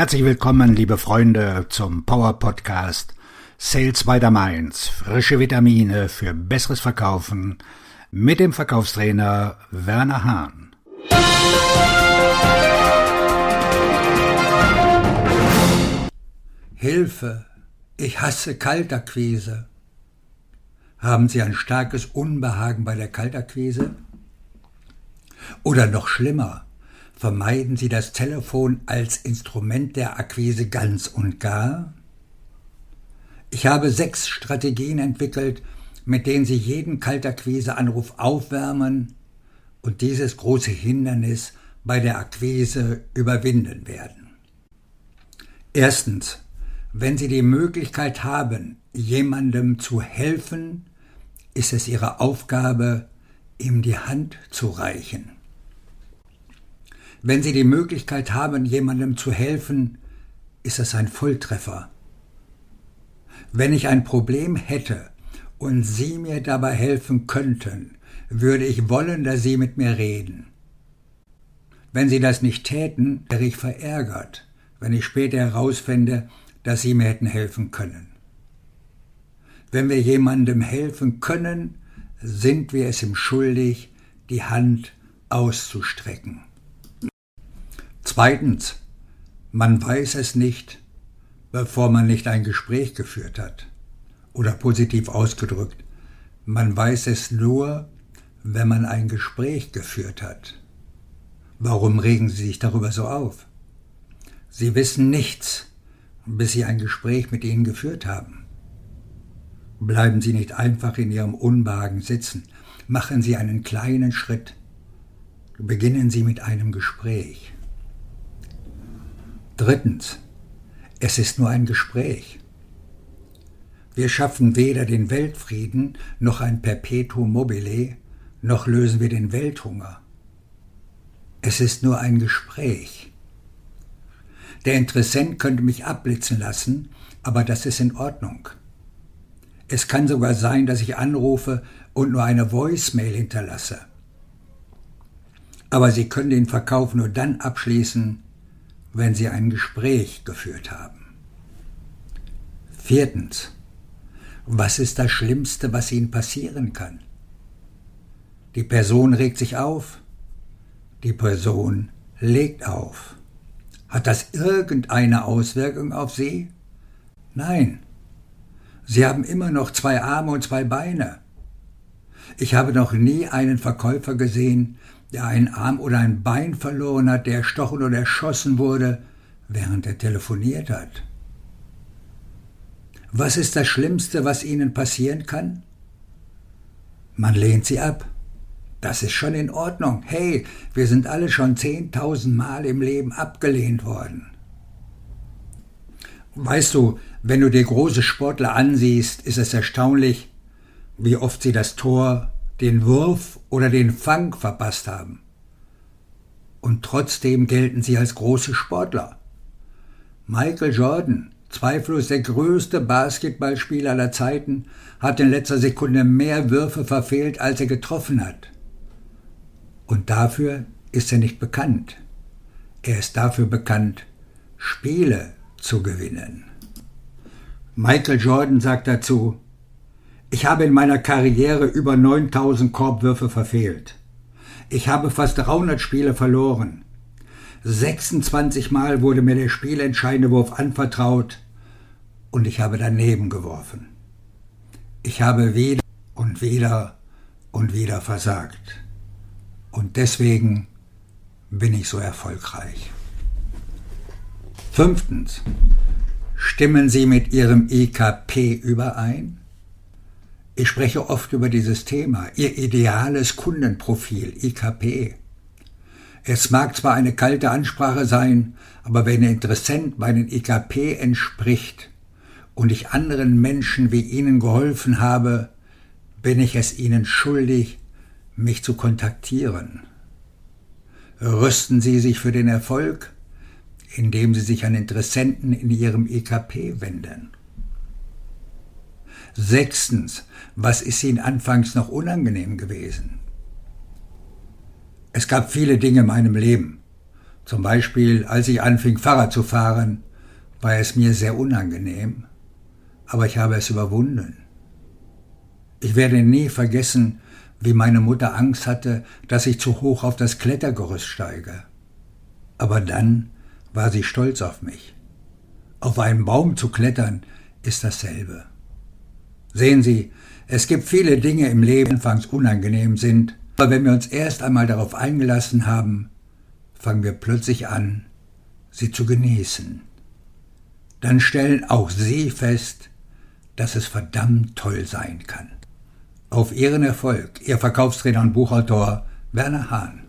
Herzlich willkommen, liebe Freunde, zum Power Podcast Sales by the Mainz. Frische Vitamine für besseres Verkaufen mit dem Verkaufstrainer Werner Hahn. Hilfe, ich hasse Kaltakquise. Haben Sie ein starkes Unbehagen bei der Kaltakquise? Oder noch schlimmer, vermeiden Sie das Telefon als Instrument der Akquise ganz und gar? Ich habe sechs Strategien entwickelt, mit denen Sie jeden Kaltakquise-Anruf aufwärmen und dieses große Hindernis bei der Akquise überwinden werden. Erstens, wenn Sie die Möglichkeit haben, jemandem zu helfen, ist es Ihre Aufgabe, ihm die Hand zu reichen. Wenn Sie die Möglichkeit haben, jemandem zu helfen, ist es ein Volltreffer. Wenn ich ein Problem hätte und Sie mir dabei helfen könnten, würde ich wollen, dass Sie mit mir reden. Wenn Sie das nicht täten, wäre ich verärgert, wenn ich später herausfände, dass Sie mir hätten helfen können. Wenn wir jemandem helfen können, sind wir es ihm schuldig, die Hand auszustrecken. Zweitens, man weiß es nicht, bevor man nicht ein Gespräch geführt hat. Oder positiv ausgedrückt, man weiß es nur, wenn man ein Gespräch geführt hat. Warum regen Sie sich darüber so auf? Sie wissen nichts, bis Sie ein Gespräch mit Ihnen geführt haben. Bleiben Sie nicht einfach in Ihrem Unwagen sitzen. Machen Sie einen kleinen Schritt. Beginnen Sie mit einem Gespräch. Drittens, es ist nur ein Gespräch. Wir schaffen weder den Weltfrieden noch ein Perpetuum mobile, noch lösen wir den Welthunger. Es ist nur ein Gespräch. Der Interessent könnte mich abblitzen lassen, aber das ist in Ordnung. Es kann sogar sein, dass ich anrufe und nur eine Voicemail hinterlasse. Aber Sie können den Verkauf nur dann abschließen, wenn Sie ein Gespräch geführt haben. Viertens. Was ist das Schlimmste, was Ihnen passieren kann? Die Person regt sich auf. Die Person legt auf. Hat das irgendeine Auswirkung auf Sie? Nein. Sie haben immer noch zwei Arme und zwei Beine. Ich habe noch nie einen Verkäufer gesehen, der einen Arm oder ein Bein verloren hat, der erstochen oder erschossen wurde, während er telefoniert hat. Was ist das Schlimmste, was Ihnen passieren kann? Man lehnt sie ab. Das ist schon in Ordnung. Hey, wir sind alle schon zehntausend Mal im Leben abgelehnt worden. Weißt du, wenn du dir große Sportler ansiehst, ist es erstaunlich, wie oft sie das Tor den Wurf oder den Fang verpasst haben. Und trotzdem gelten sie als große Sportler. Michael Jordan, zweifellos der größte Basketballspieler aller Zeiten, hat in letzter Sekunde mehr Würfe verfehlt, als er getroffen hat. Und dafür ist er nicht bekannt. Er ist dafür bekannt, Spiele zu gewinnen. Michael Jordan sagt dazu, ich habe in meiner Karriere über 9000 Korbwürfe verfehlt. Ich habe fast 300 Spiele verloren. 26 Mal wurde mir der spielentscheidende Wurf anvertraut und ich habe daneben geworfen. Ich habe wieder und wieder und wieder versagt. Und deswegen bin ich so erfolgreich. Fünftens. Stimmen Sie mit Ihrem IKP überein? Ich spreche oft über dieses Thema, Ihr ideales Kundenprofil, IKP. Es mag zwar eine kalte Ansprache sein, aber wenn der Interessent meinen IKP entspricht und ich anderen Menschen wie Ihnen geholfen habe, bin ich es Ihnen schuldig, mich zu kontaktieren. Rüsten Sie sich für den Erfolg, indem Sie sich an Interessenten in Ihrem IKP wenden. Sechstens, was ist Ihnen anfangs noch unangenehm gewesen? Es gab viele Dinge in meinem Leben. Zum Beispiel, als ich anfing, Fahrrad zu fahren, war es mir sehr unangenehm, aber ich habe es überwunden. Ich werde nie vergessen, wie meine Mutter Angst hatte, dass ich zu hoch auf das Klettergerüst steige. Aber dann war sie stolz auf mich. Auf einen Baum zu klettern ist dasselbe. Sehen Sie, es gibt viele Dinge im Leben, die anfangs unangenehm sind, aber wenn wir uns erst einmal darauf eingelassen haben, fangen wir plötzlich an, sie zu genießen. Dann stellen auch Sie fest, dass es verdammt toll sein kann. Auf Ihren Erfolg, Ihr Verkaufstrainer und Buchautor Werner Hahn.